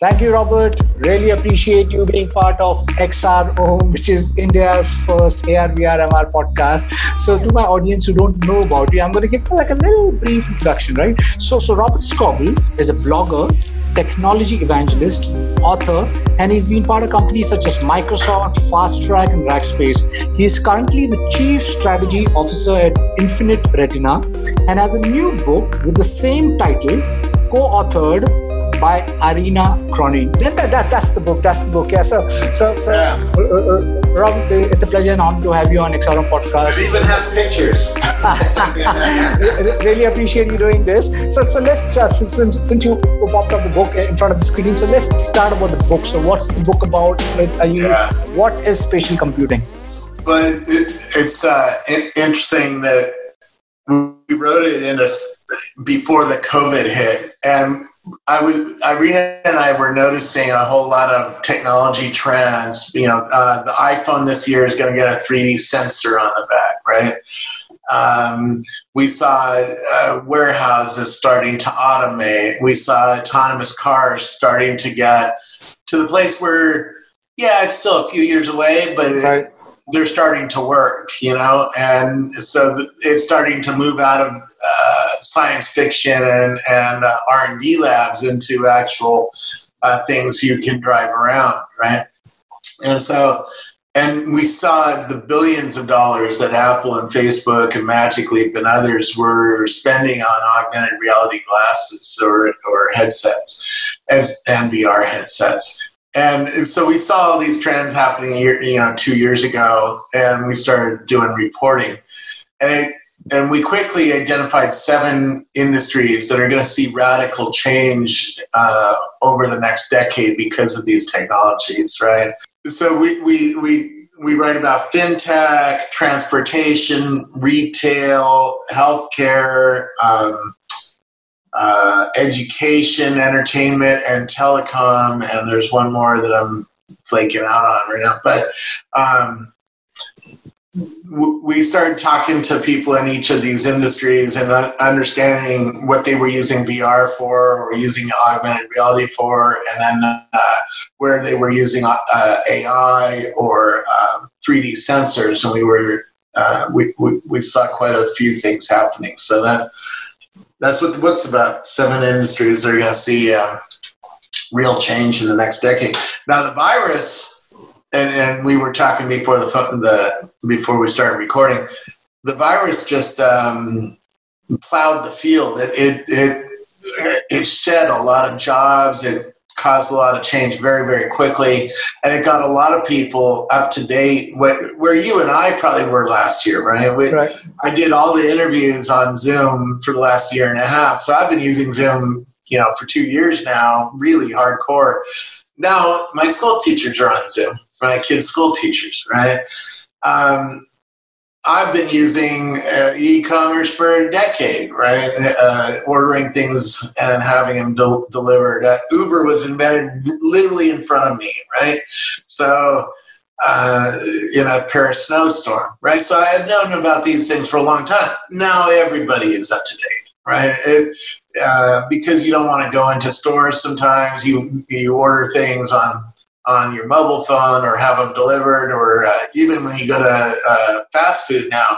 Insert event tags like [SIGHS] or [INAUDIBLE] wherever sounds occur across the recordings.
Thank you, Robert. Really appreciate you being part of XR which is India's first AR VR MR podcast. So, to my audience who don't know about you, I'm going to give like a little brief introduction, right? So, so Robert Scoble is a blogger, technology evangelist, author, and he's been part of companies such as Microsoft, Fastrack, and Rackspace. He is currently the chief strategy officer at Infinite Retina and has a new book with the same title, co-authored by Irena Cronin. Then that, that, that's the book. That's the book. Yeah. So so so yeah. Uh, uh, uh Rob, it's a pleasure and honor to have you on XRM podcast. It even has pictures. [LAUGHS] [LAUGHS] really appreciate you doing this. So so let's just since, since you popped up the book in front of the screen, so let's start about the book. So what's the book about? Are you? Yeah. What is spatial computing? But it, it's uh, interesting that we wrote it in this before the COVID hit, and I was Irena and I were noticing a whole lot of technology trends. You know, uh, the iPhone this year is going to get a 3D sensor on the back, right? Um, we saw uh, warehouses starting to automate. We saw autonomous cars starting to get to the place where, yeah, it's still a few years away, but right they're starting to work, you know, and so it's starting to move out of uh, science fiction and, and uh, R and D labs into actual uh, things you can drive around, right? And so, and we saw the billions of dollars that Apple and Facebook and Magic Leap and others were spending on augmented reality glasses or, or headsets and, and VR headsets and so we saw all these trends happening you know two years ago and we started doing reporting. And it, and we quickly identified seven industries that are going to see radical change uh, over the next decade because of these technologies right? So we we we we write about fintech, transportation, retail, healthcare, um, uh, education, entertainment, and telecom. And there's one more that I'm flaking out on right now. But um, w- we started talking to people in each of these industries and understanding what they were using VR for or using augmented reality for, and then uh, where they were using uh, AI or um, 3D sensors. And we were uh, we, we, we saw quite a few things happening. So that that's what the book's about. Seven industries are going to see um, real change in the next decade. Now, the virus, and, and we were talking before the, the before we started recording. The virus just um, plowed the field. It, it it it shed a lot of jobs. It caused a lot of change very, very quickly. And it got a lot of people up to date where, where you and I probably were last year, right? We, right? I did all the interviews on Zoom for the last year and a half. So I've been using Zoom, you know, for two years now, really hardcore. Now my school teachers are on Zoom, my kids' school teachers, right? Um, I've been using uh, e-commerce for a decade, right? Uh, ordering things and having them del- delivered. Uh, Uber was invented literally in front of me, right? So uh, in a Paris snowstorm, right? So I had known about these things for a long time. Now everybody is up to date, right? It, uh, because you don't want to go into stores sometimes. You you order things on on your mobile phone or have them delivered, or uh, even when you go to uh, fast food now,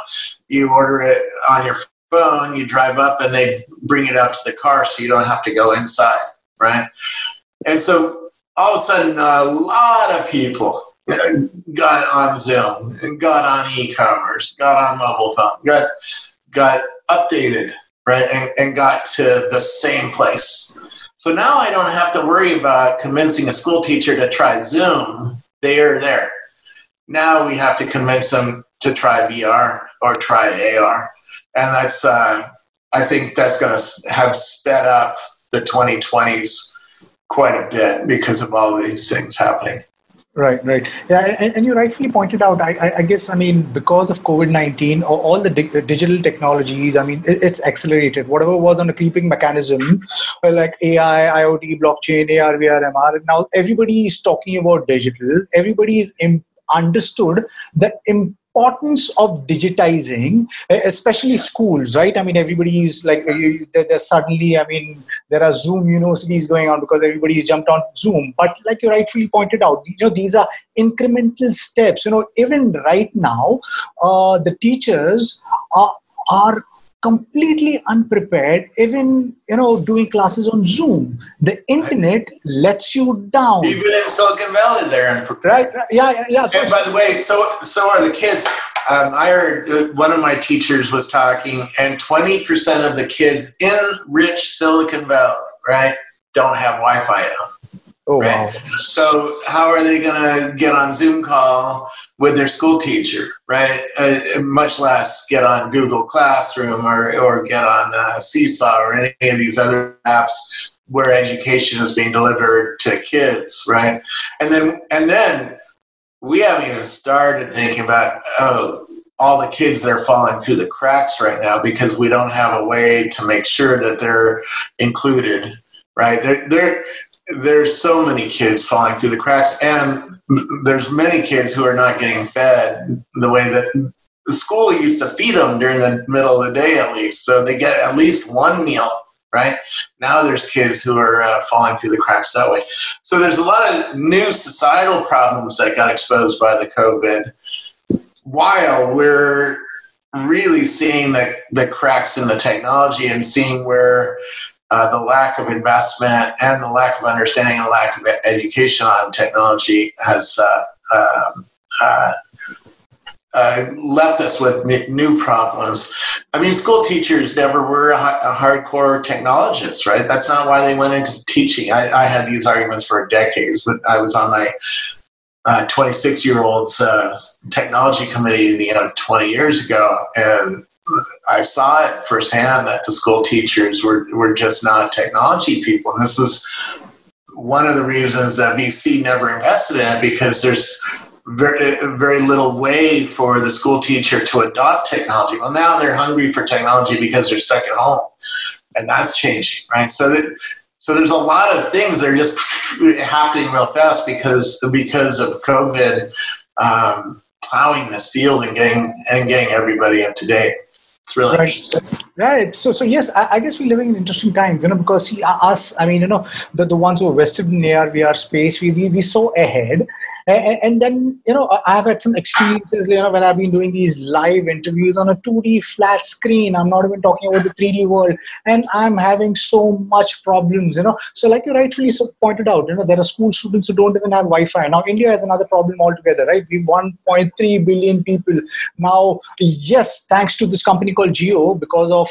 you order it on your phone, you drive up, and they bring it out to the car so you don't have to go inside, right? And so all of a sudden, a lot of people got on Zoom got on e-commerce, got on mobile phone, got got updated, right, and, and got to the same place so now I don't have to worry about convincing a school teacher to try Zoom. They are there. Now we have to convince them to try VR or try AR. And that's, uh, I think that's going to have sped up the 2020s quite a bit because of all these things happening. Right, right. Yeah, and, and you rightfully pointed out, I, I, guess, I mean, because of COVID 19, all the di- uh, digital technologies, I mean, it's accelerated. Whatever was on a creeping mechanism, like AI, IoT, blockchain, AR, VR, MR, now everybody is talking about digital. Everybody is Im- understood the importance of digitizing especially schools right? I mean everybody is like there's suddenly i mean there are zoom universities going on because everybody's jumped on zoom. But like you rightfully pointed out you know these are incremental steps. You know even right now uh, the teachers are are completely unprepared even you know doing classes on zoom. The internet lets you down. Even in silicon valley they're unprepared. Right, right. yeah yeah, yeah. and by the way so so are the kids. Um, i heard uh, one of my teachers was talking and 20% of the kids in rich silicon valley right don't have wi-fi at home Oh, right? wow. So how are they going to get on Zoom call with their school teacher, right? Uh, much less get on Google Classroom or, or get on uh, Seesaw or any of these other apps where education is being delivered to kids, right? And then and then we haven't even started thinking about oh all the kids that are falling through the cracks right now because we don't have a way to make sure that they're included right they're, they're there's so many kids falling through the cracks and there's many kids who are not getting fed the way that the school used to feed them during the middle of the day at least. So they get at least one meal right? Now there's kids who are uh, falling through the cracks that way. So there's a lot of new societal problems that got exposed by the covid while we're really seeing the, the cracks in the technology and seeing where uh, the lack of investment and the lack of understanding and lack of education on technology has uh, um, uh, uh, left us with new problems. I mean, school teachers never were a, hardcore technologists, right? That's not why they went into teaching. I, I had these arguments for decades, but I was on my 26 uh, year old's uh, technology committee you know 20 years ago and I saw it firsthand that the school teachers were, were just not technology people. And this is one of the reasons that VC never invested in it because there's very, very little way for the school teacher to adopt technology. Well, now they're hungry for technology because they're stuck at home. And that's changing, right? So that, so there's a lot of things that are just [LAUGHS] happening real fast because because of COVID um, plowing this field and getting and getting everybody up to date. It's really right. interesting. Right. So, so yes, I, I, guess we're living in interesting times, you know, because see, uh, us, I mean, you know, the, the ones who are vested in AR, VR space, we, we, we so ahead. And, and, then you know i've had some experiences you know when i've been doing these live interviews on a 2d flat screen. I'm not even talking about the 3d world. And i'm having so much problems you know. So like you rightfully so pointed out you know there are school students who don't even have wi-fi. Now india has another problem altogether right? We've 1.3 billion people. Now yes thanks to this company called Jio because of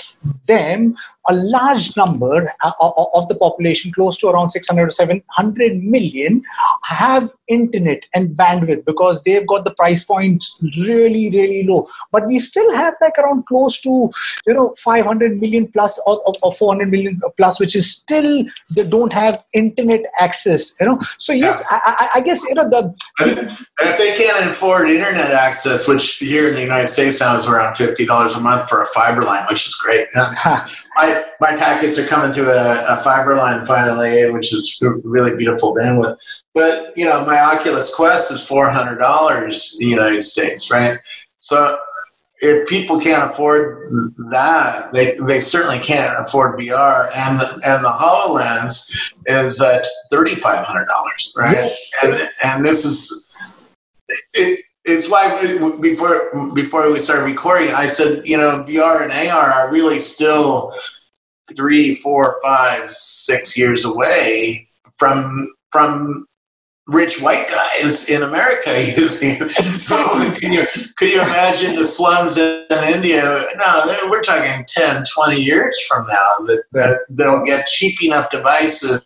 them a large number uh, of the population, close to around 600 to 700 million, have internet and bandwidth because they've got the price points really, really low. But we still have like around close to, you know, 500 million plus or, or 400 million plus, which is still, they don't have internet access, you know. So, yes, yeah. I, I, guess, you know, the. the if they can't afford internet access, which here in the United States now is around $50 a month for a fiber line, which is great. [LAUGHS] I, my packets are coming through a, a, fiber line finally, which is really beautiful bandwidth. But you know, my Oculus Quest is four hundred dollars in the United States, right? So if people can't afford that, they, they certainly can't afford VR. And the, and the Hololens is at thirty five hundred dollars, right? Yes. And and this is it, it's why before before we started recording, I said you know VR and AR are really still three, four, five, six years away from from rich white guys in America [LAUGHS] using can you, could you imagine the slums in India? No, we're talking 10, 20 years from now that, that they'll get cheap enough devices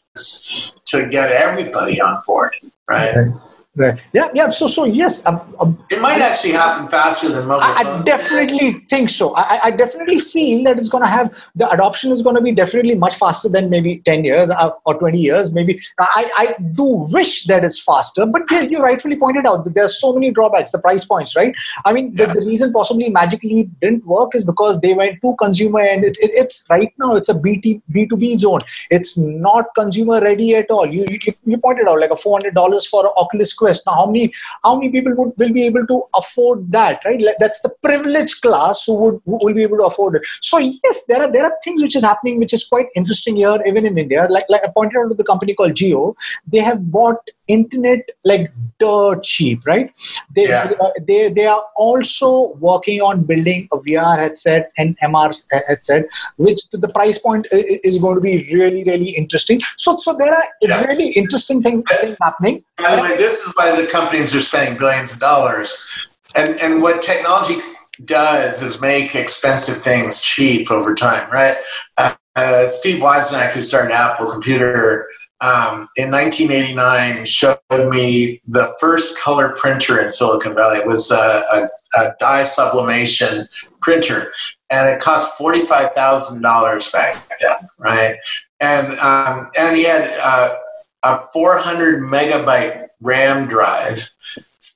to get everybody on board, right? Okay. Right. Yeah. Yeah. So. So yes. Um, um, it might actually happen faster than mobile. I, I definitely think so. I, I definitely feel that it's going to have the adoption is going to be definitely much faster than maybe ten years uh, or twenty years. Maybe I, I do wish that it's faster, but yes, you rightfully pointed out that there are so many drawbacks. The price points, right? I mean, yeah. the, the, reason possibly Magic Leap didn't work is because they went to consumer, and it, it, it's right now it's a BT B two B zone. It's not consumer ready at all. You you, you pointed out like a four hundred dollars for Oculus Now, how many how many people would will be able to afford that? Right, that's the privileged class who would who will be able to afford it. So yes, there are there are things which is happening which is quite interesting here, even in India. Like like I pointed out to the company called Jio, they have bought internet like dirt cheap right? They, yeah. they they are also working on building a vr headset and mr headset which the price point is going to be really really interesting. So so there are yeah. really interesting things happening. By the way this is why the companies are spending billions of dollars. And and what technology does is make expensive things cheap over time right? Uh, uh, steve wozniak who started apple computer um, in 1989 showed me the first color printer in Silicon Valley. It was a, a, a dye sublimation printer, and it cost forty-five thousand dollars back then, right? And um, and he had uh, a 400 megabyte RAM drive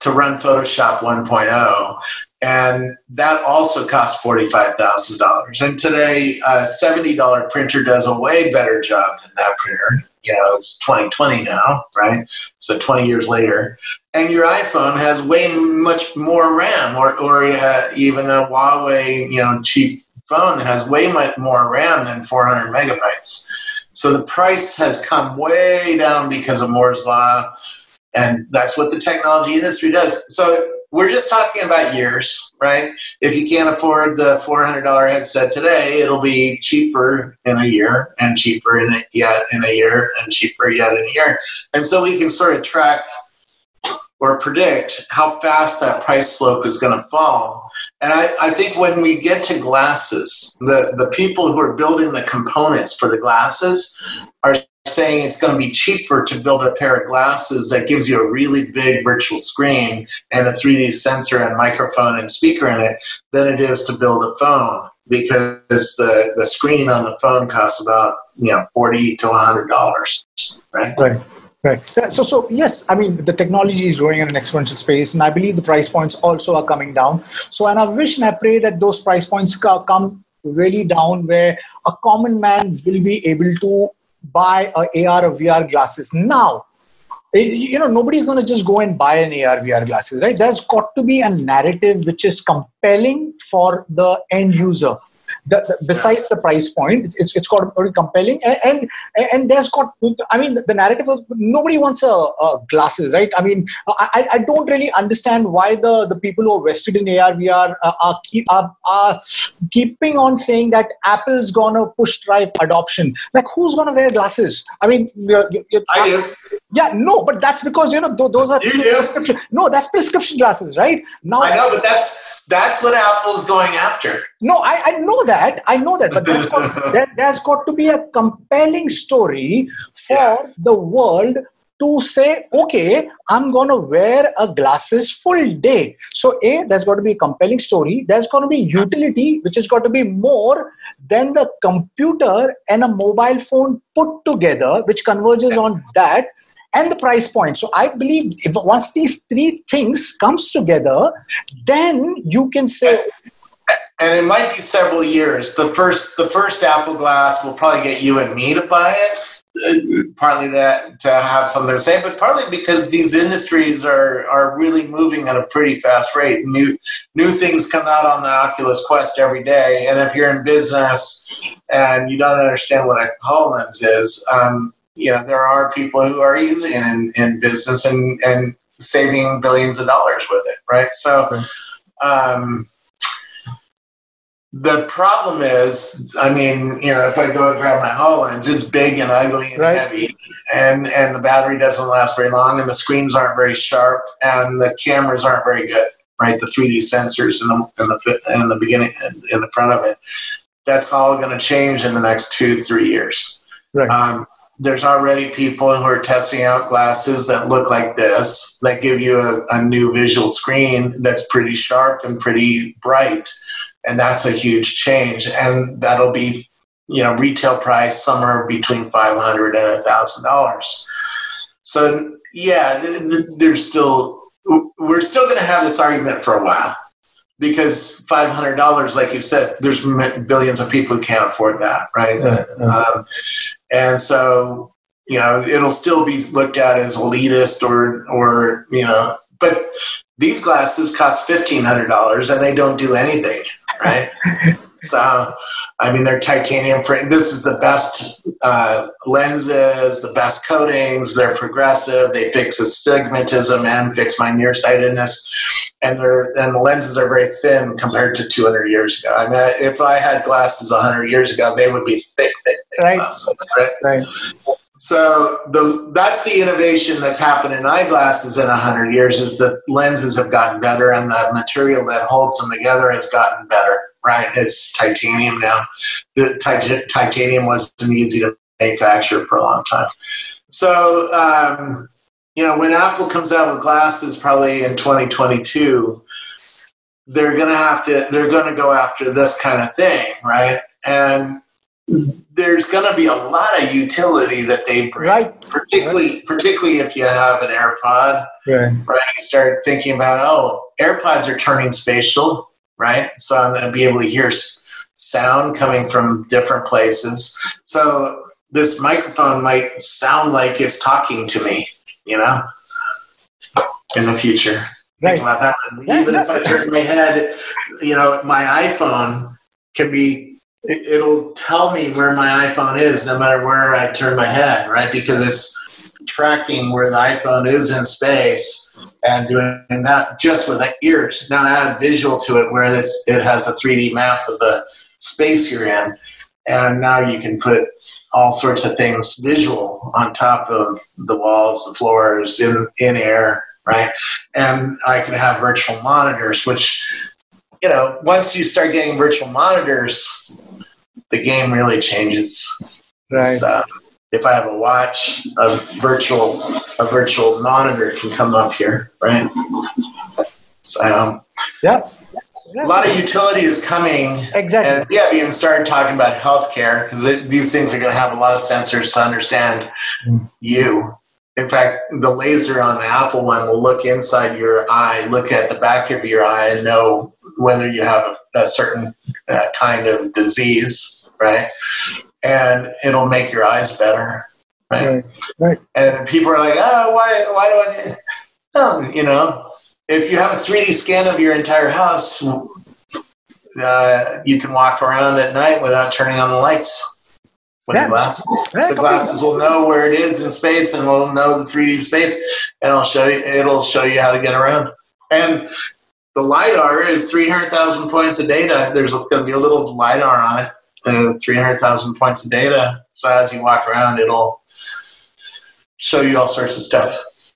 to run Photoshop 1.0. And that also cost $45,000. And today, a $70 printer does a way better job than that printer you know, it's 2020 now, right? So 20 years later, and your iPhone has way much more RAM, or or uh, even a Huawei, you know, cheap phone has way much more RAM than 400 megabytes. So the price has come way down because of Moore's law, and that's what the technology industry does. So we're just talking about years, right? If you can't afford the $400 headset today, it'll be cheaper in a year and cheaper in a, yet in a year and cheaper yet in a year. And so we can sort of track or predict how fast that price slope is going to fall. And I, I think when we get to glasses, the, the people who are building the components for the glasses are saying it's going to be cheaper to build a pair of glasses that gives you a really big virtual screen and a 3D sensor and microphone and speaker in it than it is to build a phone because the, the screen on the phone costs about you know 40 to 100 dollars right right Right. So, so yes, I mean the technology is growing in an exponential space, and I believe the price points also are coming down. So, and I wish and I pray that those price points come really down, where a common man will be able to buy a AR or VR glasses now. Eh, you know, nobody's going to just go and buy an AR VR glasses, right? There's got to be a narrative which is compelling for the end user the, the, besides the price point, it's it's got very compelling, and, and and there's got. I mean, the, the narrative of nobody wants a, a, glasses, right? I mean, I, I don't really understand why the the people who are vested in AR VR are are, are, are keeping on saying that Apple's gonna push drive adoption. Like, who's gonna wear glasses? I mean, you're, you're, I. Yeah, no, but that's because you know th- those are prescription. No, that's prescription glasses, right? Now I know, but that's that's what Apple's going after. No, I, I know that. I know that, but [LAUGHS] there's got, there, has got to be a compelling story for yeah. the world to say, okay, I'm going to wear a glasses full day. So, A, there's got to be a compelling story. There's going to be utility, which has got to be more than the computer and a mobile phone put together, which converges on that and the price point. So I believe if once these three things comes together, then you can say. And it might be several years. The first, the first Apple Glass will probably get you and me to buy it. Partly that to have something to say, but partly because these industries are are really moving at a pretty fast rate. New new things come out on the Oculus Quest every day, and if you're in business and you don't understand what a HoloLens is, um, you know, there are people who are using it in, in business and, and saving billions of dollars with it, right? So, um, the problem is, I mean, you know, if I go and grab my HoloLens, it's big and ugly and right. heavy, and and the battery doesn't last very long, and the screens aren't very sharp, and the cameras aren't very good, right? The 3D sensors in the in the in the beginning in the front of it. That's all going to change in the next two three years. Right. Um, there's already people who are testing out glasses that look like this that give you a, a, new visual screen that's pretty sharp and pretty bright and that's a huge change. And that'll be you know retail price somewhere between 500 and a thousand dollars. So yeah there's still we're still going to have this argument for a while. Because $500 like you said there's billions of people who can't afford that right? Yeah. Um, and so you know, it'll still be looked at as elitist or, or, you know, but these glasses cost $1,500 and they don't do anything, right? so, I mean, they're titanium frame. This is the best uh, lenses, the best coatings. They're progressive. They fix astigmatism and fix my nearsightedness. And they're and the lenses are very thin compared to 200 years ago. I mean, if I had glasses 100 years ago, they would be thick, thick, thick right. glasses, right? Right. So the that's the innovation that's happened in eyeglasses in hundred years is the lenses have gotten better and the material that holds them together has gotten better. Right, it's titanium now. The tit- titanium wasn't easy to manufacture for a long time. So um, you know, when Apple comes out with glasses, probably in 2022, they're gonna have to they're gonna go after this kind of thing, right? And there's going to be a lot of utility that they bring, right. particularly right. particularly if you have an AirPod. Right. right. You start thinking about oh, AirPods are turning spatial, right? So I'm going to be able to hear sound coming from different places. So this microphone might sound like it's talking to me, you know, in the future. Right. Think about that. Even if I turn my head, you know, my iPhone can be it'll tell me where my iPhone is no matter where I turn my head, right? Because it's tracking where the iPhone is in space and doing that just with the ears. Now I add visual to it where it's, it has a 3D map of the space you're in. And now you can put all sorts of things visual on top of the walls, the floors, in, in air, right? And I can have virtual monitors, which, you know, once you start getting virtual monitors, the game really changes. Right. Uh, if I have a watch, a virtual a virtual monitor can come up here, right? So, um, yeah. A lot of utility is coming. Exactly. And we haven't even started talking about healthcare because these things are going to have a lot of sensors to understand mm. you. In fact, the laser on the Apple one will look inside your eye, look at the back of your eye, and know whether you have a, a certain uh, kind of disease right? And it'll make your eyes better, right? Right. right. And people are like, oh, why, why do I? Oh, you know, if you have a 3D scan of your entire house, uh, you can walk around at night without turning on the lights with yeah. the glasses. the glasses will know where it is in space and will know the 3D space, and it'll show you. It'll show you how to get around. And the lidar is 300,000 points of data. There's going to be a little lidar on it, the 300,000 points of data. So as you walk around, it'll show you all sorts of stuff.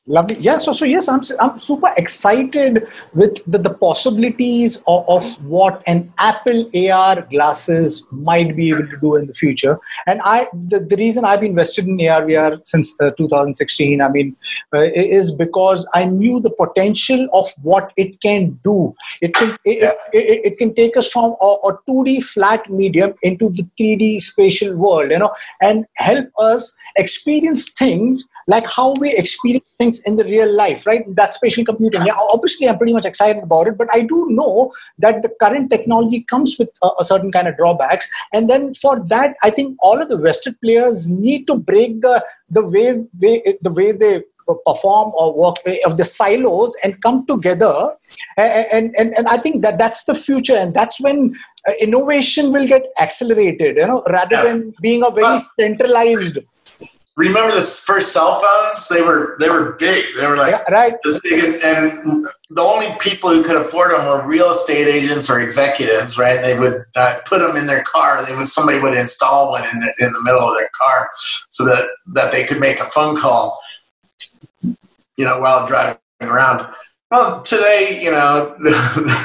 Lovely. Yeah. So, so yes, I'm, I'm super excited with the, the possibilities of, of what an Apple AR glasses might be able to do in the future. And I, the, the reason I've invested in AR VR since uh, 2016, I mean, uh, is because I knew the potential of what it can do. It can, it, it, it can take us from a, a 2D flat medium into the 3D spatial world, you know, and help us experience things like how we experience things in the real life, right? That's spatial computing. Yeah, obviously, I'm pretty much excited about it, but I do know that the current technology comes with a, a certain kind of drawbacks. And then for that, I think all of the vested players need to break the the way, way the way they perform or work of the silos and come together and, and, and, i think that that's the future and that's when uh, innovation will get accelerated you know rather yeah. than being a very centralized remember the first cell phones? They were they were big. They were like yeah, right. this big, and, and, the only people who could afford them were real estate agents or executives. Right? They would uh, put them in their car. They would somebody would install one in the, in the middle of their car so that that they could make a phone call. You know, while driving around. Well, today, you know. [LAUGHS]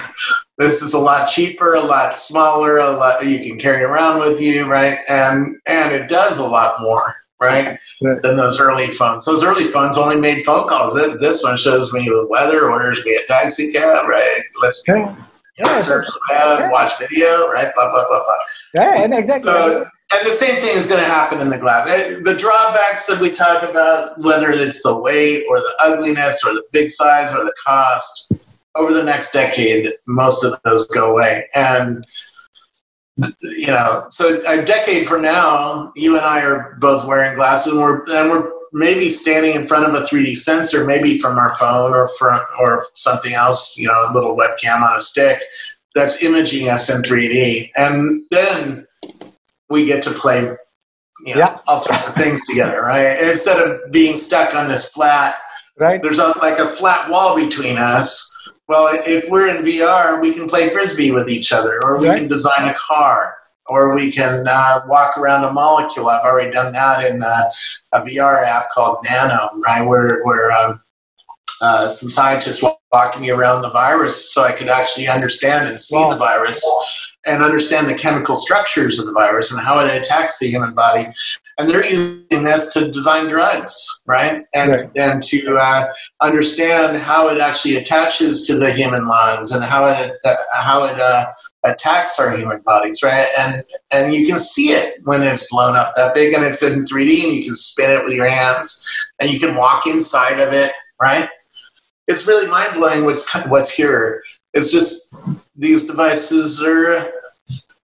this is a lot cheaper, a lot smaller, a lot you can carry around with you, right? And and it does a lot more right? right? Than those early phones. Those early phones only made phone calls. This one shows me the weather, orders me a taxi cab, right? Let's yeah. Yeah, surf the web, yeah. watch video, right? Blah blah blah blah. Yeah, and exactly. So, and the same thing is going to happen in the glass. Eh, the drawbacks that we talk about, whether it's the weight or the ugliness or the big size or the cost, over the next decade, most of those go away. And you know, so a decade from now, you and I are both wearing glasses, and we're and we're maybe standing in front of a 3D sensor, maybe from our phone or from or something else, you know, a little webcam on a stick that's imaging us in 3D, and then we get to play, you know, yeah. all sorts of things together, right? Instead of being stuck on this flat, right? There's a, like a flat wall between us. Well, if we're in VR, we can play frisbee with each other, or we right. can design a car or we can uh, walk around a molecule. I've already done that in uh, a VR app called Nano, right, where where um, uh, some scientists walking me around the virus so I could actually understand and see wow. the virus and understand the chemical structures of the virus and how it attacks the human body. And they're using this to design drugs, right? And right. and to uh, understand how it actually attaches to the human lungs and how it uh, how it uh, attacks our human bodies, right? And and you can see it when it's blown up that big and it's in 3D and you can spin it with your hands and you can walk inside of it, right? It's really mind blowing what's what's here. It's just these devices are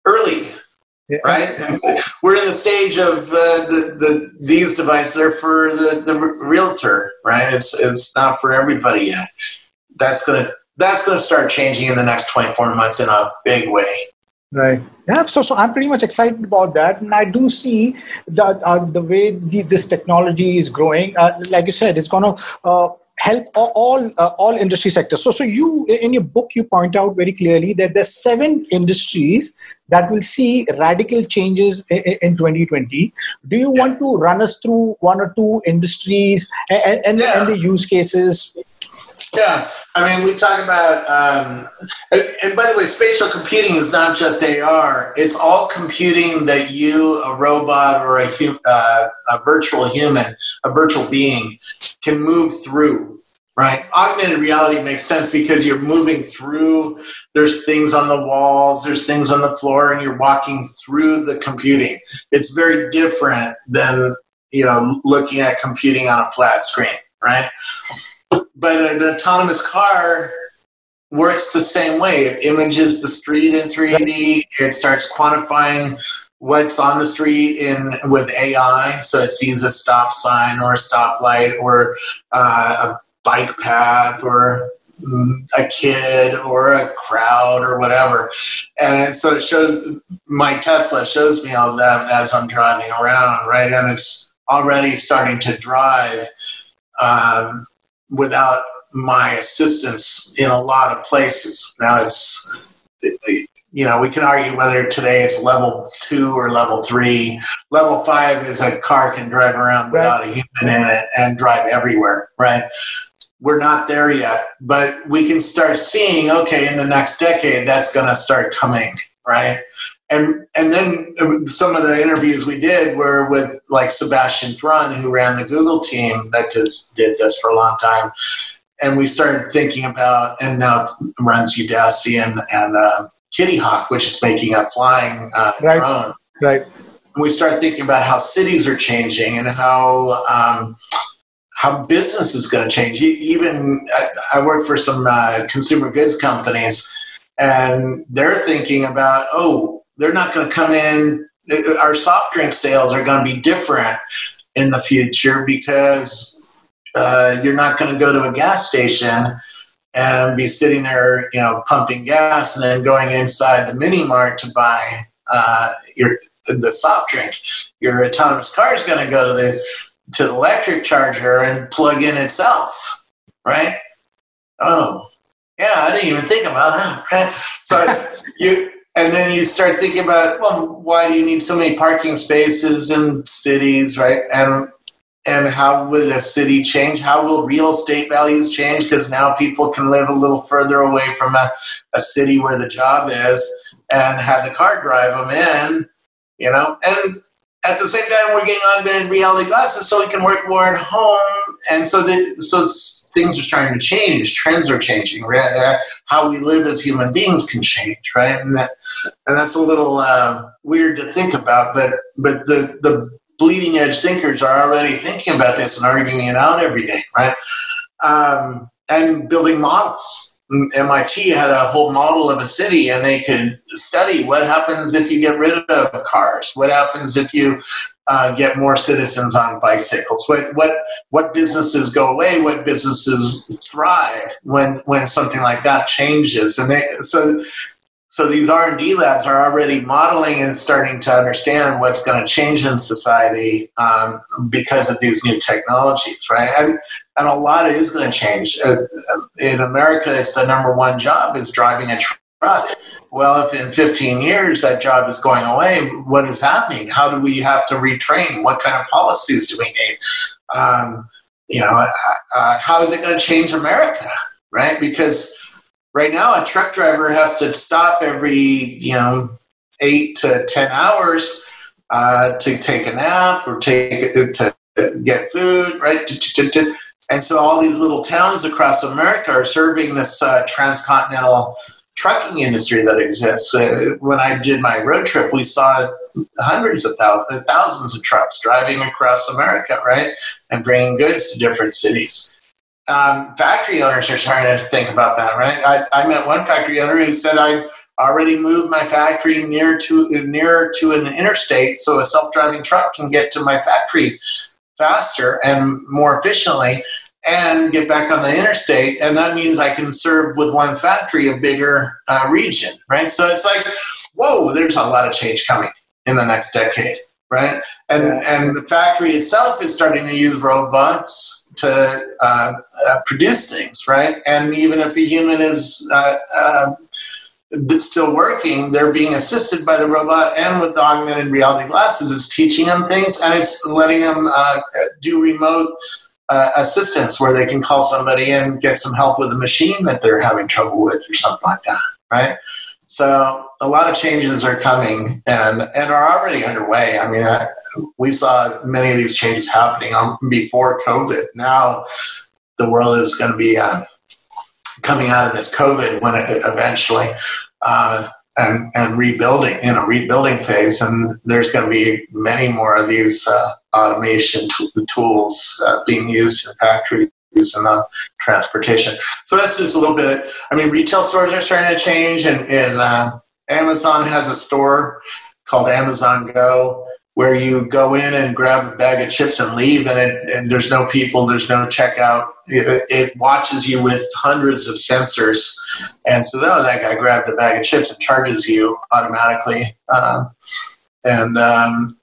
early, yeah. right? And we're in the stage of uh, the, the these devices are for the, the realtor, right? It's it's not for everybody yet. That's gonna that's going to start changing in the next 24 months in a big way. Right. Yeah. So, so I'm pretty much excited about that, and I do see that uh, the way the, this technology is growing. Uh, like you said, it's going to uh, help all uh, all industry sectors. So, so you in your book you point out very clearly that there's seven industries that will see radical changes in, in 2020. Do you yeah. want to run us through one or two industries and, and, yeah. and the use cases? Yeah, I mean, we talk about, um, and by the way, spatial computing is not just AR. It's all computing that you, a robot or a, hum, uh, a virtual human, a virtual being, can move through. Right, augmented reality makes sense because you're moving through. There's things on the walls, there's things on the floor, and you're walking through the computing. It's very different than you know looking at computing on a flat screen, right? But an autonomous car works the same way. It images the street in 3D. It starts quantifying what's on the street in with AI. So it sees a stop sign or a stoplight or uh, a bike path or mm, a kid or a crowd or whatever. And so it shows my Tesla shows me all that as I'm driving around, right? And it's already starting to drive um, without my assistance in a lot of places. Now it's, you know, we can argue whether today it's level two or level three. Level five is a car can drive around without a human in it and drive everywhere, right? We're not there yet, but we can start seeing, okay, in the next decade, that's going to start coming, right? And and then uh, some of the interviews we did were with like Sebastian Thrun, who ran the Google team that just did this for a long time, and we started thinking about and now runs Udacity and and uh, Kitty Hawk, which is making a flying uh, right. drone. Right. And we start thinking about how cities are changing and how. Um, how business is going to change. Even I work for some uh, consumer goods companies, and they're thinking about, oh, they're not going to come in. Our soft drink sales are going to be different in the future because uh, you're not going to go to a gas station and be sitting there, you know, pumping gas and then going inside the mini mart to buy uh, your the soft drink. Your autonomous car is going to go to the to the electric charger and plug in itself, right? Oh, yeah, I didn't even think about that. Right? [LAUGHS] So you and then you start thinking about well why do you need so many parking spaces in cities right? And and how will a city change? How will real estate values change? Because now people can live a little further away from a, a city where the job is and have the car drive them in you know? And at the same time we're getting augmented reality glasses so we can work more at home. And so that so things are starting to change. Trends are changing? Uh, how we live as human beings can change right? And that and that's a little uh, weird to think about but but the the bleeding edge thinkers are already thinking about this and arguing it out every day right? Um, and building models MIT had a whole model of a city, and they could study what happens if you get rid of cars. What happens if you uh, get more citizens on bicycles? What what what businesses go away? What businesses thrive when when something like that changes? And they so so these r&d labs are already modeling and starting to understand what's going to change in society um, because of these new technologies right? And, and a lot is going to change. Uh, in america it's the number one job is driving a truck well if in 15 years that job is going away what is happening? How do we have to retrain? What kind of policies do we need? Um, you know uh, uh, how is it going to change america right? Because right now a truck driver has to stop every you know eight to ten hours uh, to take a nap or take to get food right? And so all these little towns across america are serving this uh, transcontinental trucking industry that exists. Uh, when i did my road trip we saw hundreds of thousands thousands of trucks driving across america right? And bringing goods to different cities um, factory owners are starting to think about that, right? I, I met one factory owner who said I already moved my factory near to nearer to an interstate, so a self-driving truck can get to my factory faster and more efficiently, and get back on the interstate. And that means I can serve with one factory a bigger uh, region, right? So it's like, whoa, there's a lot of change coming in the next decade, right? And and the factory itself is starting to use robots to uh, uh, produce things, right? And even if a human is uh, uh, still working, they're being assisted by the robot and with the augmented reality glasses. It's teaching them things and it's letting them uh, do remote uh, assistance where they can call somebody and get some help with a machine that they're having trouble with or something like that, right? So a lot of changes are coming and, and are already underway. I mean, I, we saw many of these changes happening before COVID. Now the world is going to be uh, coming out of this COVID when it eventually uh, and, and rebuilding in a rebuilding phase. And there's going to be many more of these uh, automation t- tools uh, being used in factories and uh, transportation. So that's just a little bit. I mean, retail stores are starting to change, and, and uh, Amazon has a store called Amazon Go where you go in and grab a bag of chips and leave, and, it, and there's no people, there's no checkout. It, it, watches you with hundreds of sensors, and so oh, that guy grabbed a bag of chips and charges you automatically. Um, and um,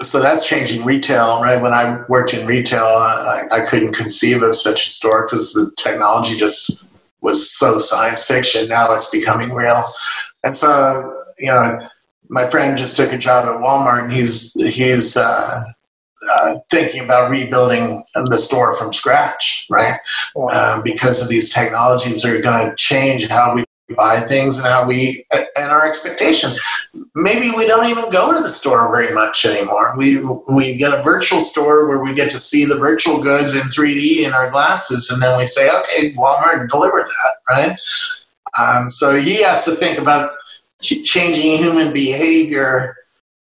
so that's changing retail, right? When I worked in retail, I, I couldn't conceive of such a store because the technology just was so science fiction. Now it's becoming real. And so, you know, my friend just took a job at Walmart and he's, he's, uh, uh, thinking about rebuilding the store from scratch, right? Wow. Um, because of these technologies are going to change how we buy things and how we and our expectation. Maybe we don't even go to the store very much anymore. We we get a virtual store where we get to see the virtual goods in 3D in our glasses, and then we say, "Okay, Walmart, deliver that." Right. Um, so he has to think about changing human behavior,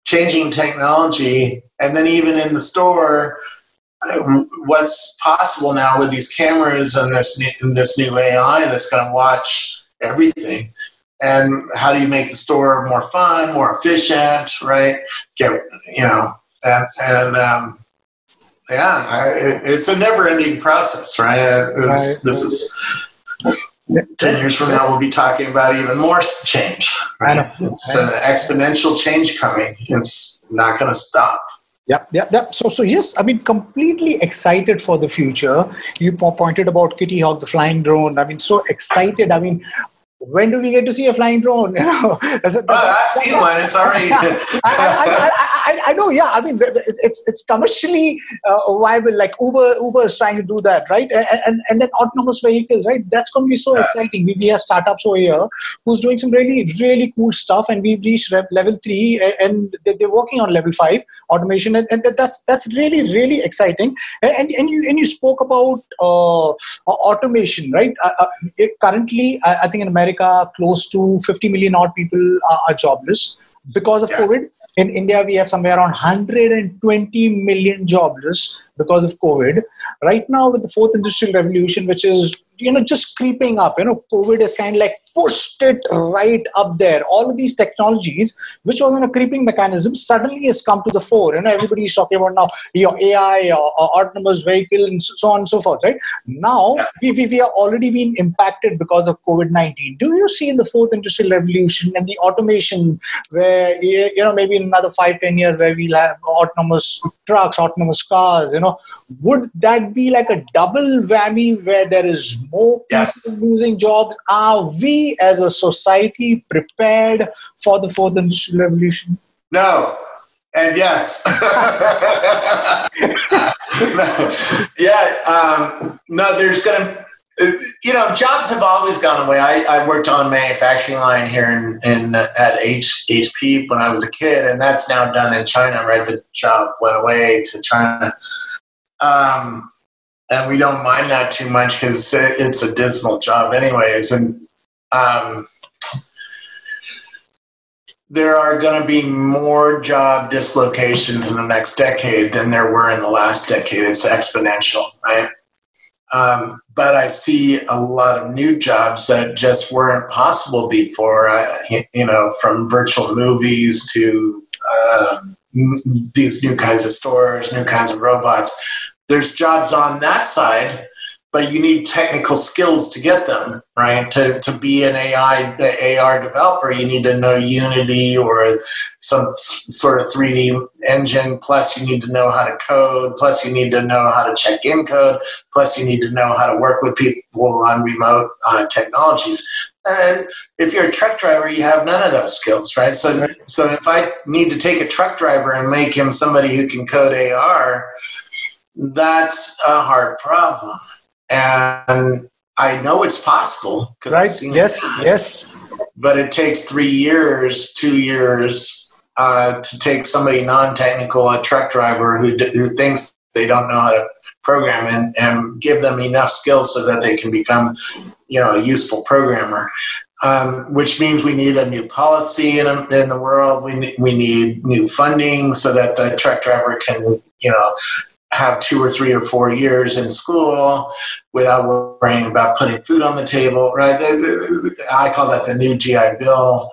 changing technology, and then even in the store what's possible now with these cameras and this new, this new AI that's going to watch everything. And how do you make the store more fun, more efficient, right? Get you know, and, and um, yeah, I, it's a never-ending process, right? right. This is. 10 years from now, we'll be talking about even more change. Right? It's an exponential change coming. It's not going to stop. Yep, yep, yep. So, so yes, I mean, completely excited for the future. You pointed about Kitty Hawk, the flying drone. I mean, so excited. I mean, when do we get to see a flying drone? [LAUGHS] You know, that's, that's, oh, I've seen one. It's already. [LAUGHS] I, I, I, I, know. Yeah, I mean, it's it's commercially uh, viable. Like Uber, Uber is trying to do that, right? And and, and then autonomous vehicles, right? That's going to be so yeah. exciting. We, we have startups over here who's doing some really really cool stuff, and we've reached level three, and they're working on level five automation, and, and that's that's really really exciting. And and you and you spoke about uh, automation, right? Uh, uh currently, I, think in America, close to 50 million odd people are, are jobless because of yeah. COVID. In India, we have somewhere around 120 million jobless because of COVID. Right now, with the fourth industrial revolution, which is you know just creeping up. You know covid has kind of like pushed it right up there. All of these technologies which was on a creeping mechanism suddenly has come to the fore. You know everybody is talking about now you know ai or, or autonomous vehicle and so on and so forth right? Now we, we, we have already been impacted because of covid-19 do you see in the fourth industrial revolution and the automation where you know maybe in another five ten years where we'll have autonomous trucks autonomous cars you know would that be like a double whammy where there is more yes. people losing jobs? Are we as a society prepared for the fourth industrial revolution? No. And yes. [LAUGHS] no. yeah. Um, no, there's going to, you know, jobs have always gone away. I, I worked on a manufacturing line here in, in at H, HP when I was a kid, and that's now done in China, right? The job went away to China. Um, and we don't mind that too much because it's a dismal job, anyways. And um, there are going to be more job dislocations in the next decade than there were in the last decade. It's exponential, right? Um, but I see a lot of new jobs that just weren't possible before. Uh, you know, from virtual movies to uh, these new kinds of stores, new kinds of robots there's jobs on that side, but you need technical skills to get them, right? To, to be an AI AR developer, you need to know Unity or some sort of 3D engine. Plus, you need to know how to code. Plus, you need to know how to check in code. Plus, you need to know how to work with people on remote uh, technologies. And if you're a truck driver, you have none of those skills, right? So, so if I need to take a truck driver and make him somebody who can code AR, that's a hard problem. And I know it's possible. Right. Yes. It yes. But it takes three years, two years uh, to take somebody non-technical, a truck driver who, who thinks they don't know how to program and, and give them enough skills so that they can become, you know, a useful programmer. Um, which means we need a new policy in, in the world. We, we need new funding so that the truck driver can, you know, have two or three or four years in school without worrying about putting food on the table, right? I call that the new GI Bill.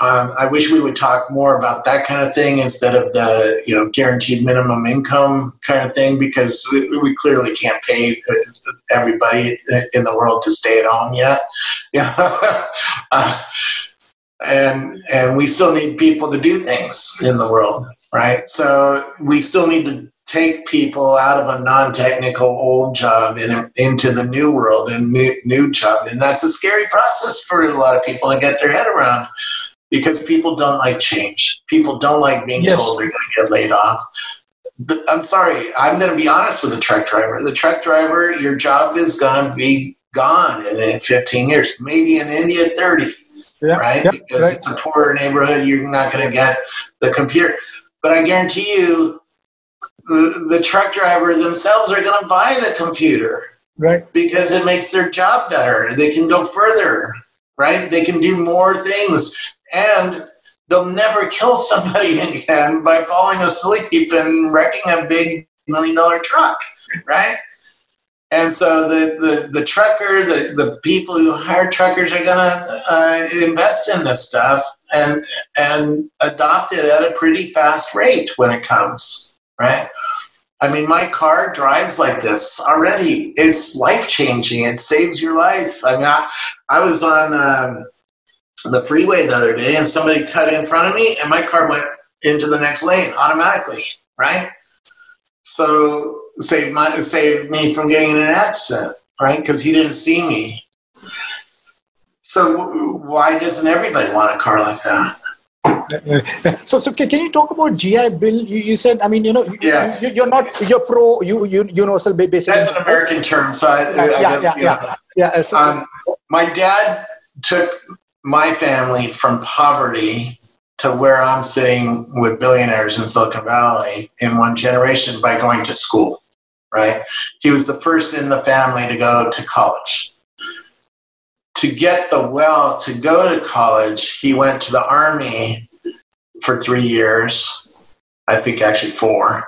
Um, I wish we would talk more about that kind of thing instead of the you know guaranteed minimum income kind of thing because we clearly can't pay everybody in the world to stay at home yet. [LAUGHS] Yeah. uh, and and we still need people to do things in the world, right? So we still need to take people out of a non-technical old job and into the new world and new, new job. And that's a scary process for a lot of people to get their head around because people don't like change. People don't like being yes. told they're going to get laid off. But i'm sorry i'm going to be honest with the truck driver. The truck driver your job is going to be gone in 15 years maybe in india 30 yeah, right? yeah, because right. it's a poorer neighborhood you're not going to get the computer. But i guarantee you the, the truck driver themselves are going to buy the computer. Right. Because it makes their job better. They can go further, right? They can do more things. And they'll never kill somebody [LAUGHS] again by falling asleep and wrecking a big million dollar truck, right? And so the, the, the trucker, the, the people who hire truckers are going to uh, invest in this stuff and, and adopt it at a pretty fast rate when it comes right? I mean, my car drives like this already. It's life changing. It saves your life. I mean, I, I was on um, the freeway the other day and somebody cut in front of me and my car went into the next lane automatically, right? So saved my saved me from getting in an accident, right? Because he didn't see me. So why doesn't everybody want a car like that? [LAUGHS] so, so can you talk about GI Bill? You, you said, I mean, you know, yeah. you, are not, you're pro you, you, universal basic. That's an American term. So I, yeah, I, yeah, yeah, yeah, yeah. So, um, my dad took my family from poverty to where I'm sitting with billionaires in Silicon Valley in one generation by going to school, right? He was the first in the family to go to college to get the wealth to go to college, he went to the army for three years, I think actually four.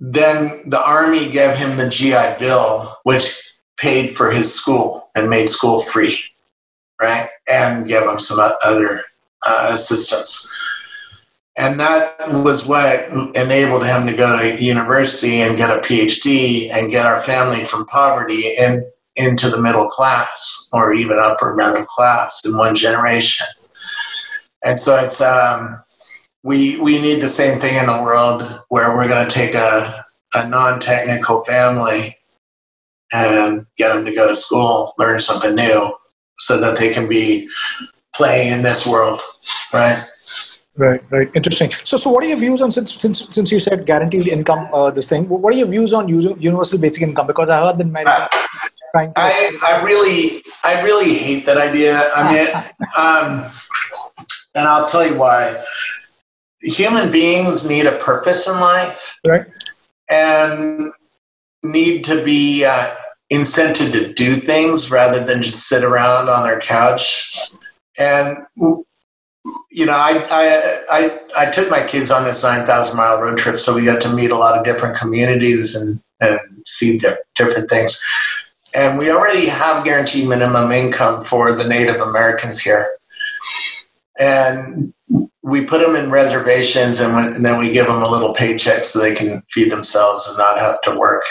Then the army gave him the GI Bill, which paid for his school and made school free, right? And gave him some other uh, assistance. And that was what enabled him to go to university and get a PhD and get our family from poverty and into the middle class or even upper middle class in one generation. And so it's um, we we need the same thing in the world where we're going to take a, a non-technical family and get them to go to school, learn something new, so that they can be playing in this world, right? Right, right. Interesting. So, so what are your views on since since since you said guaranteed income? Uh, this thing. What are your views on universal basic income? Because I heard that many. Uh, I, I really I really hate that idea. I mean, [LAUGHS] um, and I'll tell you why. Human beings need a purpose in life, right? And need to be uh, incented to do things rather than just sit around on their couch. And you know, I, I, I, I took my kids on this 9,000 mile road trip, so we got to meet a lot of different communities and, and see di- different things. And we already have guaranteed minimum income for the Native Americans here. And we put them in reservations and, when, and then we give them a little paycheck so they can feed themselves and not have to work.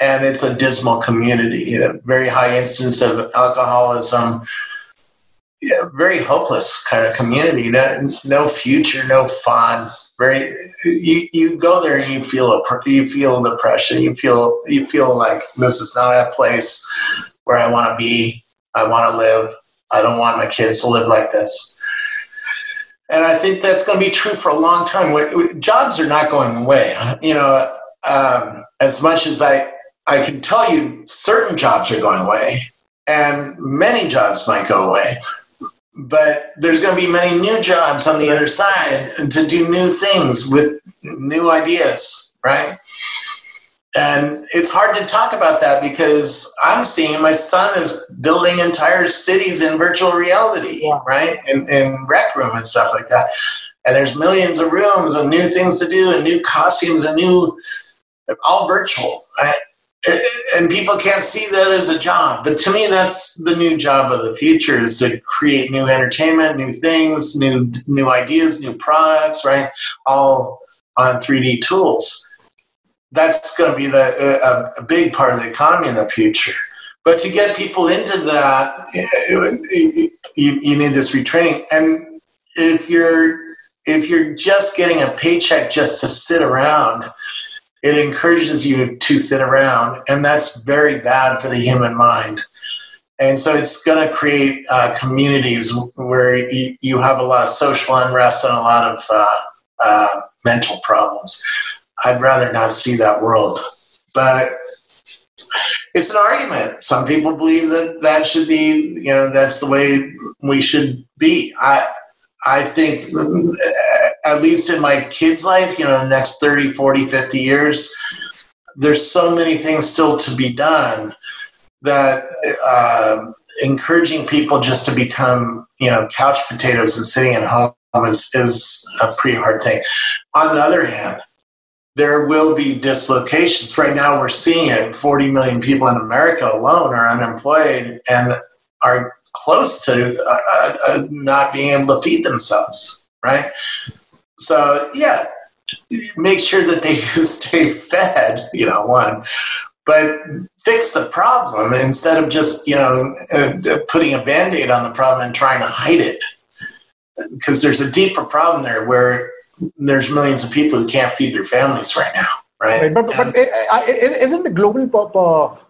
And it's a dismal community, a very high instance of alcoholism, yeah, very hopeless kind of community. No, no future, no fun. Very, you, you go there and you feel a, you feel depression. You feel you feel like this is not a place where I want to be. I want to live. I don't want my kids to live like this. And I think that's going to be true for a long time. Jobs are not going away. You know, um, as much as I I can tell you, certain jobs are going away, and many jobs might go away but there's going to be many new jobs on the other side to do new things with new ideas, right? And it's hard to talk about that because I'm seeing my son is building entire cities in virtual reality, yeah. right? In, in rec room and stuff like that. And there's millions of rooms and new things to do and new costumes and new, all virtual, right? and people can't see that as a job but to me that's the new job of the future is to create new entertainment new things new new ideas new products right all on 3d tools that's going to be the a, a big part of the economy in the future but to get people into that you, you need this retraining and if you're if you're just getting a paycheck just to sit around it encourages you to sit around, and that's very bad for the human mind. And so it's going to create uh, communities where you, you, have a lot of social unrest and a lot of uh, uh, mental problems. I'd rather not see that world. But it's an argument. Some people believe that that should be, you know, that's the way we should be. I, I think at least in my kids' life, you know, the next 30, 40, 50 years, there's so many things still to be done that uh, encouraging people just to become, you know, couch potatoes and sitting at home is, is a pretty hard thing. On the other hand, there will be dislocations. Right now, we're seeing it. 40 million people in America alone are unemployed and are close to uh, uh, uh not being able to feed themselves, right? So yeah, make sure that they [LAUGHS] stay fed. You know, one, but fix the problem instead of just you know uh, putting a band-aid on the problem and trying to hide it because there's a deeper problem there where there's millions of people who can't feed their families right now right? right. But, but uh, isn't the global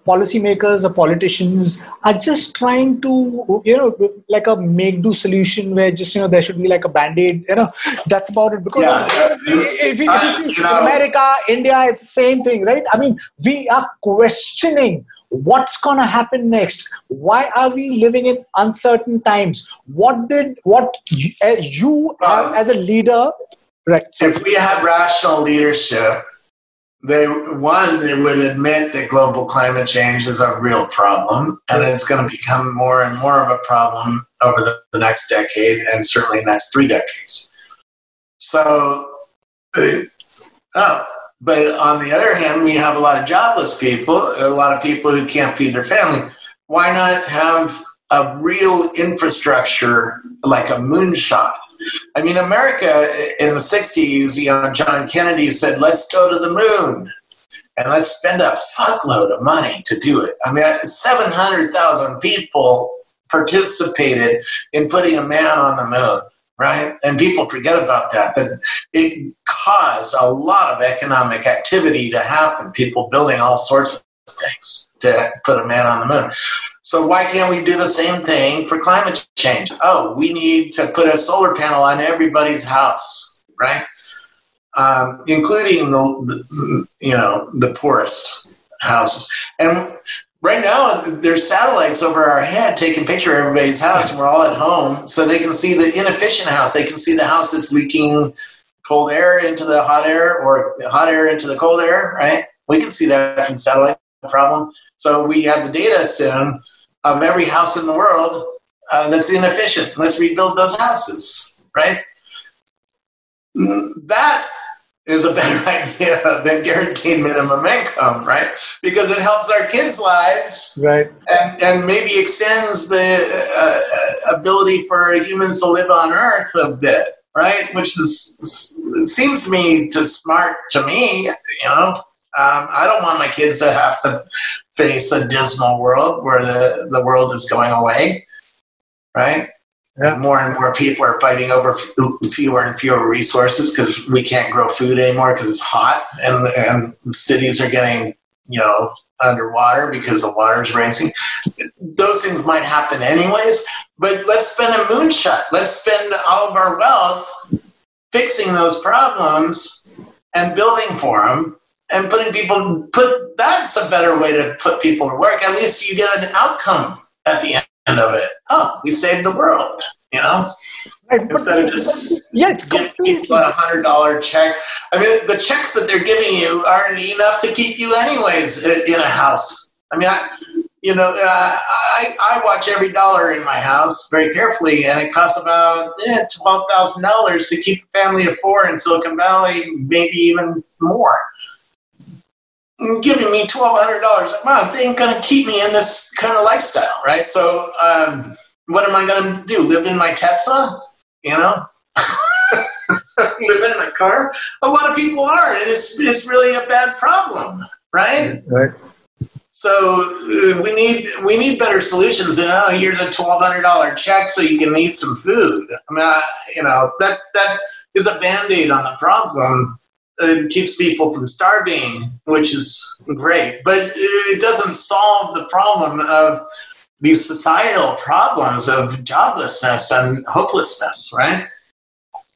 policymakers or politicians are just trying to, you know, like a make do solution where just, you know, there should be like a band aid, you know, [LAUGHS] that's about it. Because yeah. if, you, if you, uh, America, India, it's the same thing, right? I mean, we are questioning what's going to happen next why are we living in uncertain times what did what you, as you um, as a leader right if we had rational leadership they one they would admit that global climate change is a real problem and it's going to become more and more of a problem over the, the next decade and certainly next three decades so uh, oh but on the other hand, we have a lot of jobless people, a lot of people who can't feed their family. Why not have a real infrastructure like a moonshot? I mean, America in the 60s, you know, John Kennedy said, let's go to the moon and let's spend a fuckload of money to do it. I mean, 700,000 people participated in putting a man on the moon, right? And people forget about that, that it caused a lot of economic activity to happen, people building all sorts of things to put a man on the moon. So why can't we do the same thing for climate change? Oh, we need to put a solar panel on everybody's house, right? Um, including the you know the poorest houses. And right now, there's satellites over our head taking picture of everybody's house, and we're all at home, so they can see the inefficient house. They can see the house that's leaking cold air into the hot air, or hot air into the cold air. Right? We can see that from satellite problem. So we have the data soon of every house in the world uh, that's inefficient. Let's rebuild those houses, right? That is a [LAUGHS] better idea than guaranteed minimum income, right? Because it helps our kids' lives, right? And, and maybe extends the uh, ability for humans to live on Earth a bit, right? Which is seems to me to smart to me, you know. Um, I don't want my kids to have to face a dismal world where the, the world is going away, right? Yeah. More and more people are fighting over fewer and fewer resources because we can't grow food anymore because it's hot, and, and cities are getting, you know, underwater because the water is rising. Those things might happen anyways, but let's spend a moonshot. Let's spend all of our wealth fixing those problems and building for them and putting people put that's a better way to put people to work. At least you get an outcome at the end of it. Oh, we saved the world, you know? Right, Instead of just yeah, it's giving people a hundred dollar check. I mean, the checks that they're giving you aren't enough to keep you anyways in a house. I mean, I, you know, uh, I, I watch every dollar in my house very carefully, and it costs about eh, twelve thousand dollars to keep a family of four in Silicon Valley, maybe even more giving me twelve hundred dollars a month they ain't gonna keep me in this kind of lifestyle, right? So, um, what am I gonna do? Live in my Tesla? You know, [LAUGHS] live in my car? A lot of people are, and it's it's really a bad problem, right? Right. So uh, we need we need better solutions. And oh, here's a twelve hundred dollar check so you can eat some food. I mean, I, you know that that is a band aid on the problem it keeps people from starving, which is great, but it doesn't solve the problem of these societal problems of joblessness and hopelessness, right?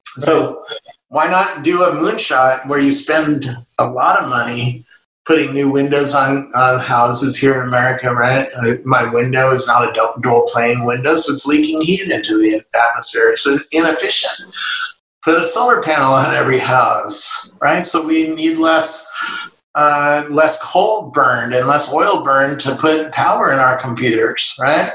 So, why not do a moonshot where you spend a lot of money putting new windows on, on houses here in America, right? Uh, my window is not a dual pane window, so it's leaking heat into the atmosphere. It's inefficient put a solar panel on every house, right? So we need less uh, less coal burned and less oil burned to put power in our computers, right?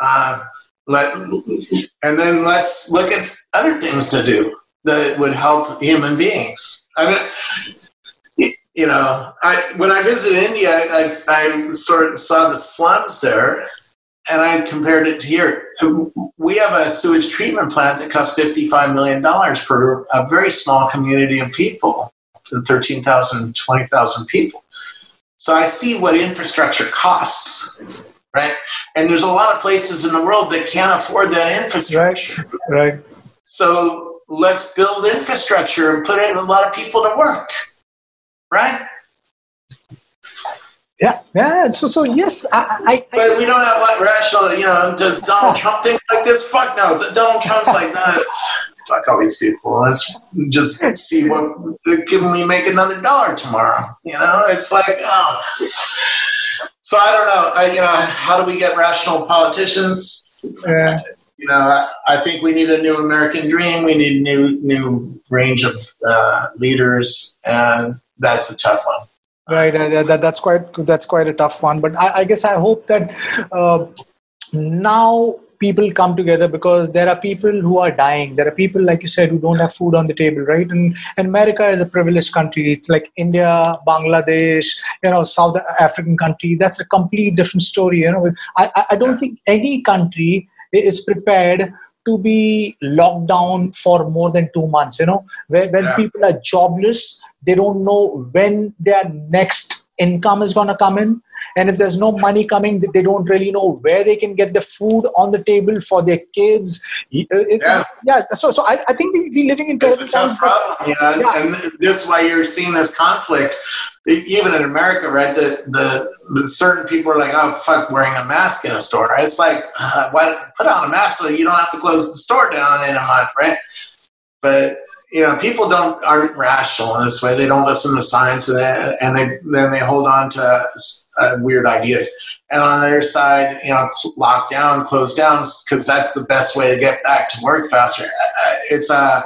Uh, let, and then let's look at other things to do that would help human beings. I mean, you know, I, when I visited India, I, I sort of saw the slums there, and I compared it to here. We have a sewage treatment plant that costs $55 million for a very small community of people, 13,000, 20,000 people. So I see what infrastructure costs, right? And there's a lot of places in the world that can't afford that infrastructure. Right. right. So let's build infrastructure and put in a lot of people to work, right? Yeah, yeah. So, so yes, I, I, But we don't have like rational. You know, does Donald [LAUGHS] Trump think like this? Fuck no. Donald Trump's like, nah, fuck all these people. Let's just see what can we make another dollar tomorrow. You know, it's like, oh. So I don't know. I, you know, how do we get rational politicians? Yeah. You know, I, I think we need a new American dream. We need a new new range of uh, leaders, and that's a tough one. Right, uh, that, that's quite that's quite a tough one. But I, I guess I hope that uh, now people come together because there are people who are dying. There are people, like you said, who don't have food on the table, right? And, and America is a privileged country. It's like India, Bangladesh, you know, South African country. That's a complete different story. You know, I, I don't think any country is prepared to be locked down for more than two months. You know, where when yeah. people are jobless, they don't know when their next income is going to come in. And if there's no money coming they don't really know where they can get the food on the table for their kids. Uh, it, yeah. yeah so so i, I think we, we're living in terrible times. problem you know yeah. and this is why you're seeing this conflict even in america right? The, the, the certain people are like oh fuck wearing a mask in a store. It's like uh, why put on a mask so you don't have to close the store down in a month right? But you know, people don't aren't rational in this way. They don't listen to science, and they, and they then they hold on to uh, weird ideas. And on the other side, you know, lock down, close down, because that's the best way to get back to work faster. It's a uh,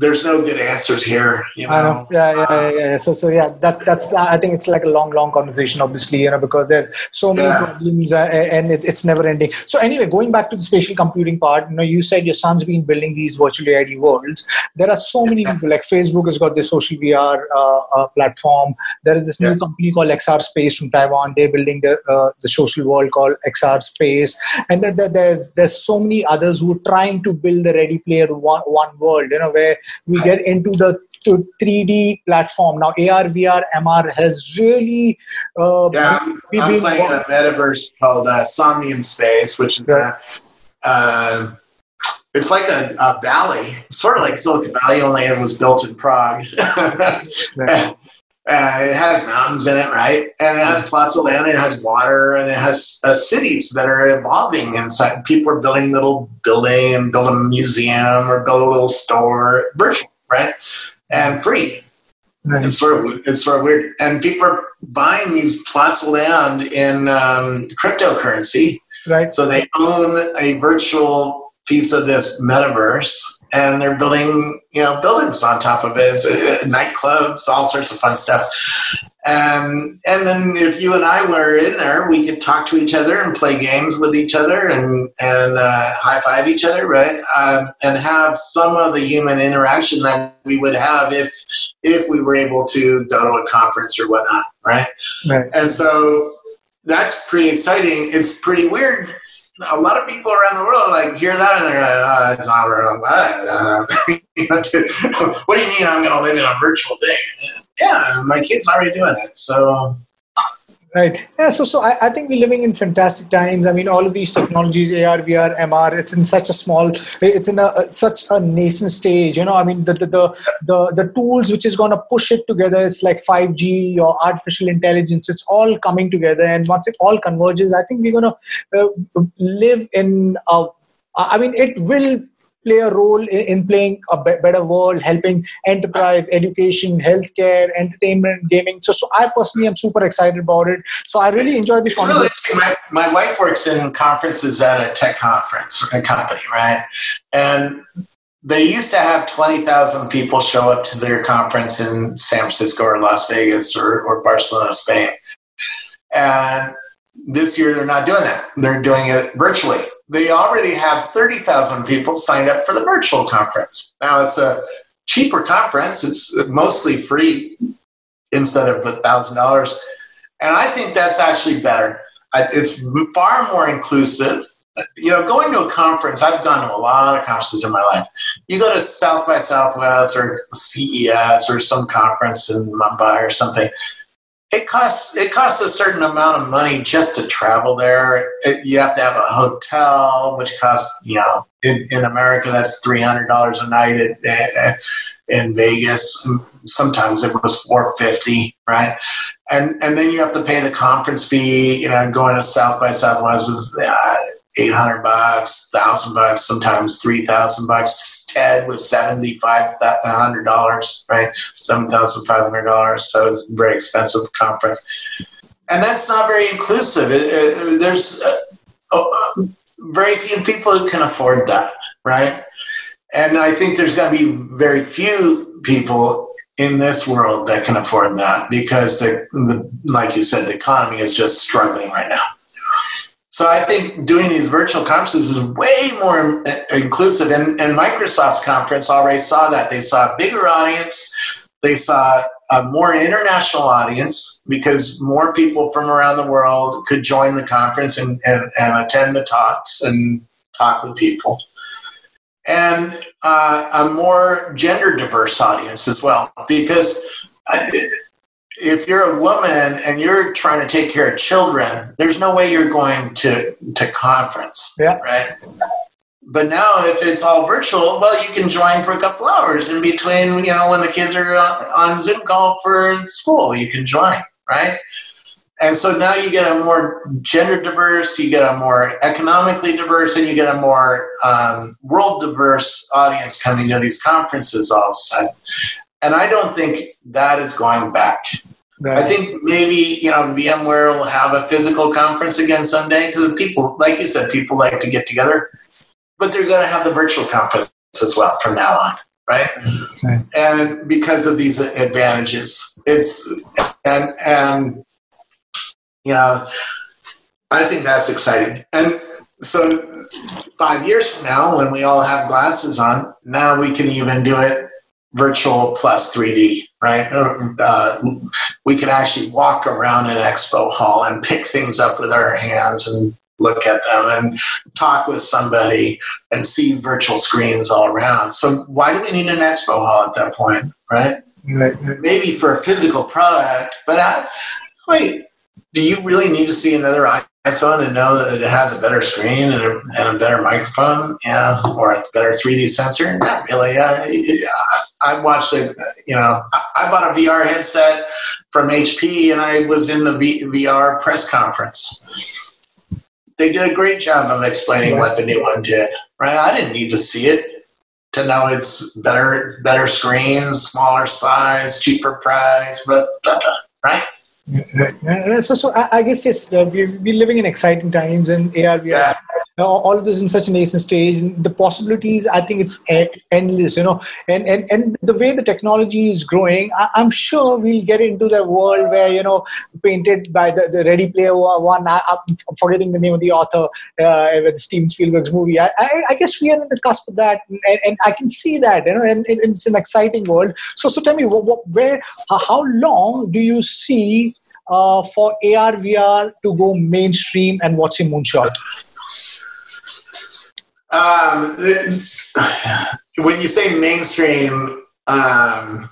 there's no good answers here you know. Yeah, yeah, yeah, yeah so so yeah that that's i think it's like a long long conversation obviously you know because there are so many yeah. problems uh, and it's, it's never ending so anyway going back to the spatial computing part you know you said your son's been building these virtual reality worlds there are so many people like facebook has got this social vr uh, uh, platform there is this new company called xr space from taiwan they're building the uh, the social world called xr space and then there's there's so many others who are trying to build the ready player one, one world you know where we get into the to 3D platform. Now, AR, VR, MR has really uh, yeah. I'm, I'm playing a metaverse called uh, Somnium Space, which is yeah. a, uh, it's like a, a, valley, sort of like Silicon Valley, only it was built in Prague. yeah. [LAUGHS] Uh, it has mountains in it, right? And it has plots of land, and it has water, and it has uh, cities that are evolving. And so people are building little building and build a museum or build a little store, virtual, right? And free. Nice. It's sort of it's sort of weird, and people are buying these plots of land in um, cryptocurrency. Right. So they own a virtual piece of this metaverse, and they're building you know buildings on top of it, uh, nightclubs, all sorts of fun stuff. Um, and then if you and I were in there, we could talk to each other and play games with each other and and uh, high five each other, right? Um, and have some of the human interaction that we would have if if we were able to go to a conference or whatnot, right? Right. And so that's pretty exciting. It's pretty weird a lot of people around the world like hear that and they're like, oh, it's not real. [LAUGHS] what do you mean I'm going to live in a virtual thing? Yeah, my kid's already doing it. So Right. Yeah. So, so I, I think we're living in fantastic times. I mean, all of these technologies, AR, VR, MR, it's in such a small, it's in a, such a nascent stage. You know, I mean, the the the the, the tools which is going to push it together. It's like 5G or artificial intelligence. It's all coming together, and once it all converges, I think we're going to uh, live in a I mean, it will play a role in, in playing a be- better world, helping enterprise, education, healthcare, entertainment, gaming. So, so I personally am super excited about it. So I really enjoy this conversation. Really, my, my wife works in conferences at a tech conference, a company, right? And they used to have 20,000 people show up to their conference in San Francisco or Las Vegas or, or Barcelona, Spain. And this year they're not doing that. They're doing it virtually they already have 30,000 people signed up for the virtual conference. Now it's a cheaper conference, it's mostly free instead of $1,000. And I think that's actually better. It's far more inclusive. You know, going to a conference, I've gone to a lot of conferences in my life. You go to South by Southwest or CES or some conference in Mumbai or something it costs it costs a certain amount of money just to travel there. It, you have to have a hotel, which costs you know in, in America that's three hundred dollars a night at, at, in Vegas. Sometimes it was four fifty, right? And and then you have to pay the conference fee. You know, going to South by Southwest is uh, 800 bucks, thousand bucks, sometimes 3,000 bucks. TED was 7500 dollars, right? $7,500. So it's a very expensive conference. And that's not very inclusive. It, it, there's uh, uh, very few people who can afford that, right? And I think there's going to be very few people in this world that can afford that because the, the like you said, the economy is just struggling right now. So I think doing these virtual conferences is way more inclusive. And, and Microsoft's conference already saw that. They saw a bigger audience. They saw a more international audience because more people from around the world could join the conference and, and, and attend the talks and talk with people. And uh, a more gender diverse audience as well. Because if you're a woman and you're trying to take care of children, there's no way you're going to, to conference, yeah. right? But now, if it's all virtual, well, you can join for a couple hours in between, you know, when the kids are on, on Zoom call for school, you can join, right? And so now you get a more gender diverse, you get a more economically diverse, and you get a more um, world diverse audience coming to these conferences all of a sudden. And I don't think that is going back. Right. I think maybe you know VMware will have a physical conference again someday because people, like you said, people like to get together but they're going to have the virtual conference as well from now on, right? right? And because of these advantages, it's and and you know, I think that's exciting. And so, five years from now, when we all have glasses on, now we can even do it virtual plus 3D, right? Uh, we can actually walk around an expo hall and pick things up with our hands and look at them and talk with somebody and see virtual screens all around. So why do we need an expo hall at that point, right? right, right. Maybe for a physical product, but I, wait, do you really need to see another iPhone and know that it has a better screen and a, and a better microphone, yeah, or a better 3D sensor? Not really. I, I watched it. You know, I bought a VR headset from HP, and I was in the v, VR press conference they did a great job of explaining what the new one did. Right? I didn't need to see it to know it's better, better screens, smaller size, cheaper price, but right. So, so I guess yes, uh, we're, we're living in exciting times, and AR, VR yeah all of this in such a nascent stage the possibilities i think it's endless you know. And and, and the way the technology is growing I, am sure we'll get into the world where you know painted by the, the ready player one. I, am forgetting the name of the author uh, with steven spielberg's movie. I, I, I, guess we are in the cusp of that and, and i can see that you know and, and, it's an exciting world. So so tell me what, what, where how long do you see uh, for AR VR to go mainstream and what's your moonshot? Um, [SIGHS] when you say mainstream, um,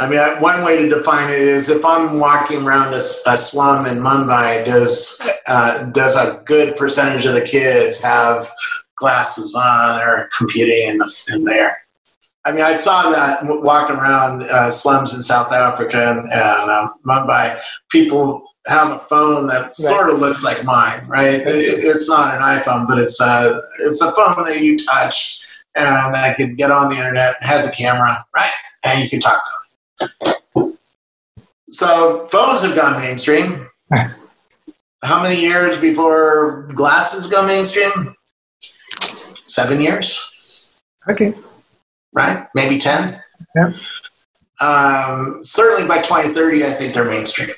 I mean, one way to define it is if I'm walking around a, a slum in Mumbai, does uh, does a good percentage of the kids have glasses on or computing in, the, in there? I mean, I saw that walking around uh, slums in South Africa and, and um, Mumbai. People have a phone that right. sort of looks like mine, right? It, it's not an iPhone, but it's a it's a phone that you touch and that can get on the internet, has a camera, right? And you can talk. So phones have gone mainstream. [LAUGHS] How many years before glasses go mainstream? Seven years. Okay. Right? Maybe ten. Yeah. Um, certainly by 2030, I think they're mainstream.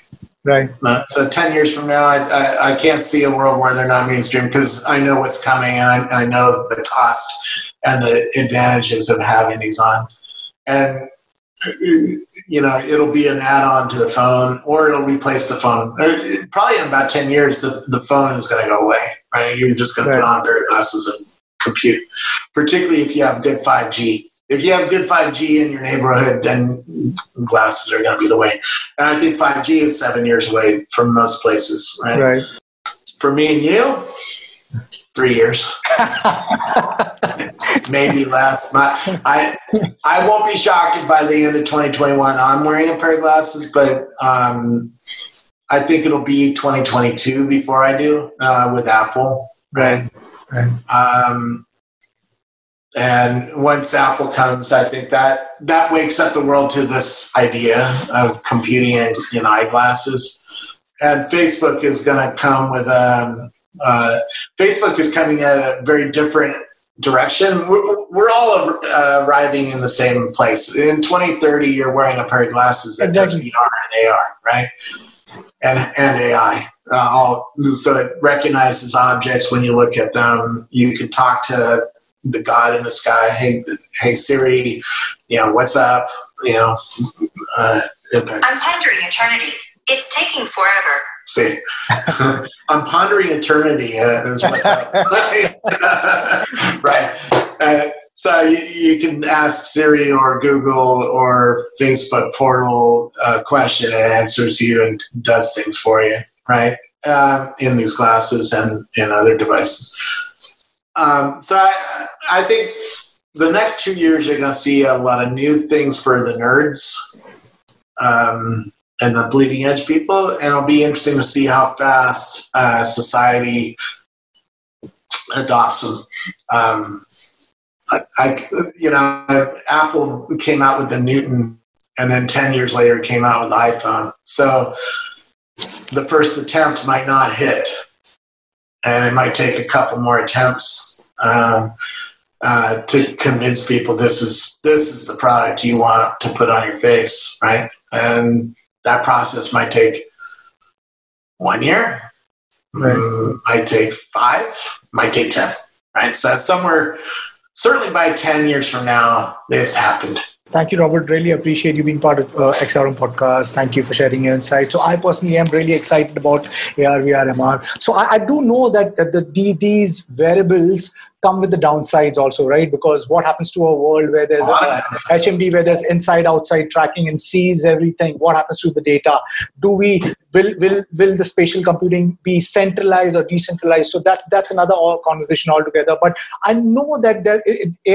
Right. Uh, so 10 years from now, I, I, I, can't see a world where they're not mainstream because I know what's coming and I, I, know the cost and the advantages of having these on. And, you know, it'll be an add on to the phone or it'll replace the phone. Uh, probably in about 10 years, the, the phone is going to go away, right? You're just going right. to put on their glasses and compute, particularly if you have good 5G if you have good 5G in your neighborhood, then glasses are going to be the way. And I think 5G is seven years away from most places, right? Right. For me and you, three years, [LAUGHS] maybe less. My, I I won't be shocked if by the end of 2021 I'm wearing a pair of glasses, but um, I think it'll be 2022 before I do uh, with Apple, right? right. Um, and once Apple comes, I think that that wakes up the world to this idea of computing in, in eyeglasses. And Facebook is going to come with a. Um, uh, Facebook is coming at a very different direction. We're, we're all uh, arriving in the same place. In 2030, you're wearing a pair of glasses that does VR and AR, right? And and AI. uh, all so it recognizes objects when you look at them. You can talk to the God in the sky. Hey, hey Siri, you know what's up? You know, uh, I'm pondering eternity. It's taking forever. See, [LAUGHS] I'm pondering eternity. Uh, is what's up. [LAUGHS] [LAUGHS] right. Uh, so you, you, can ask Siri or Google or Facebook portal a question and it answers you and does things for you, right? Uh, in these glasses and in other devices. Um, so I, I think the next two years you're going to see a lot of new things for the nerds um, and the bleeding edge people, and it'll be interesting to see how fast uh, society adopts them. Um, I, you know, Apple came out with the Newton, and then ten years later came out with the iPhone. So the first attempt might not hit, and it might take a couple more attempts um, uh, to convince people this is this is the product you want to put on your face, right? And that process might take one year, right. Mm, might take five, might take ten, right? So somewhere certainly by 10 years from now, this happened. Thank you, Robert. Really appreciate you being part of uh, XRM podcast. Thank you for sharing your insight. So, I personally am really excited about AR, VR, MR. So, I, I do know that the, the, these variables come with the downsides also, right? Because what happens to a world where there's a HMD, where there's inside outside tracking and sees everything? What happens to the data? Do we will will will the spatial computing be centralized or decentralized? So that's that's another conversation altogether. But I know that there,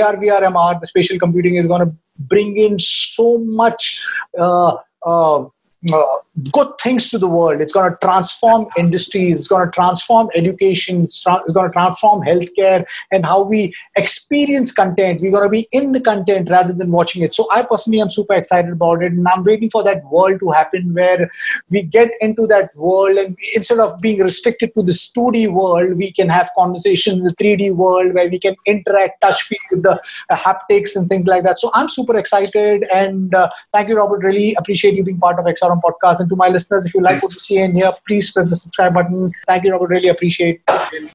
AR, VR, MR, the spatial computing is going to bring in so much. Uh, uh, uh, good things to the world. It's going to transform industries. It's going to transform education. It's, tra- it's going to transform healthcare and how we experience content. We're going to be in the content rather than watching it. So I personally am super excited about it, and I'm waiting for that world to happen where we get into that world, and instead of being restricted to the 2D world, we can have conversations in the 3D world where we can interact, touch feel with the uh, haptics and things like that. So I'm super excited, and uh, thank you, Robert. Really appreciate you being part of XRM podcast. And to my listeners, if you like what you see in here, please press the subscribe button. Thank you, Robert. Really appreciate it.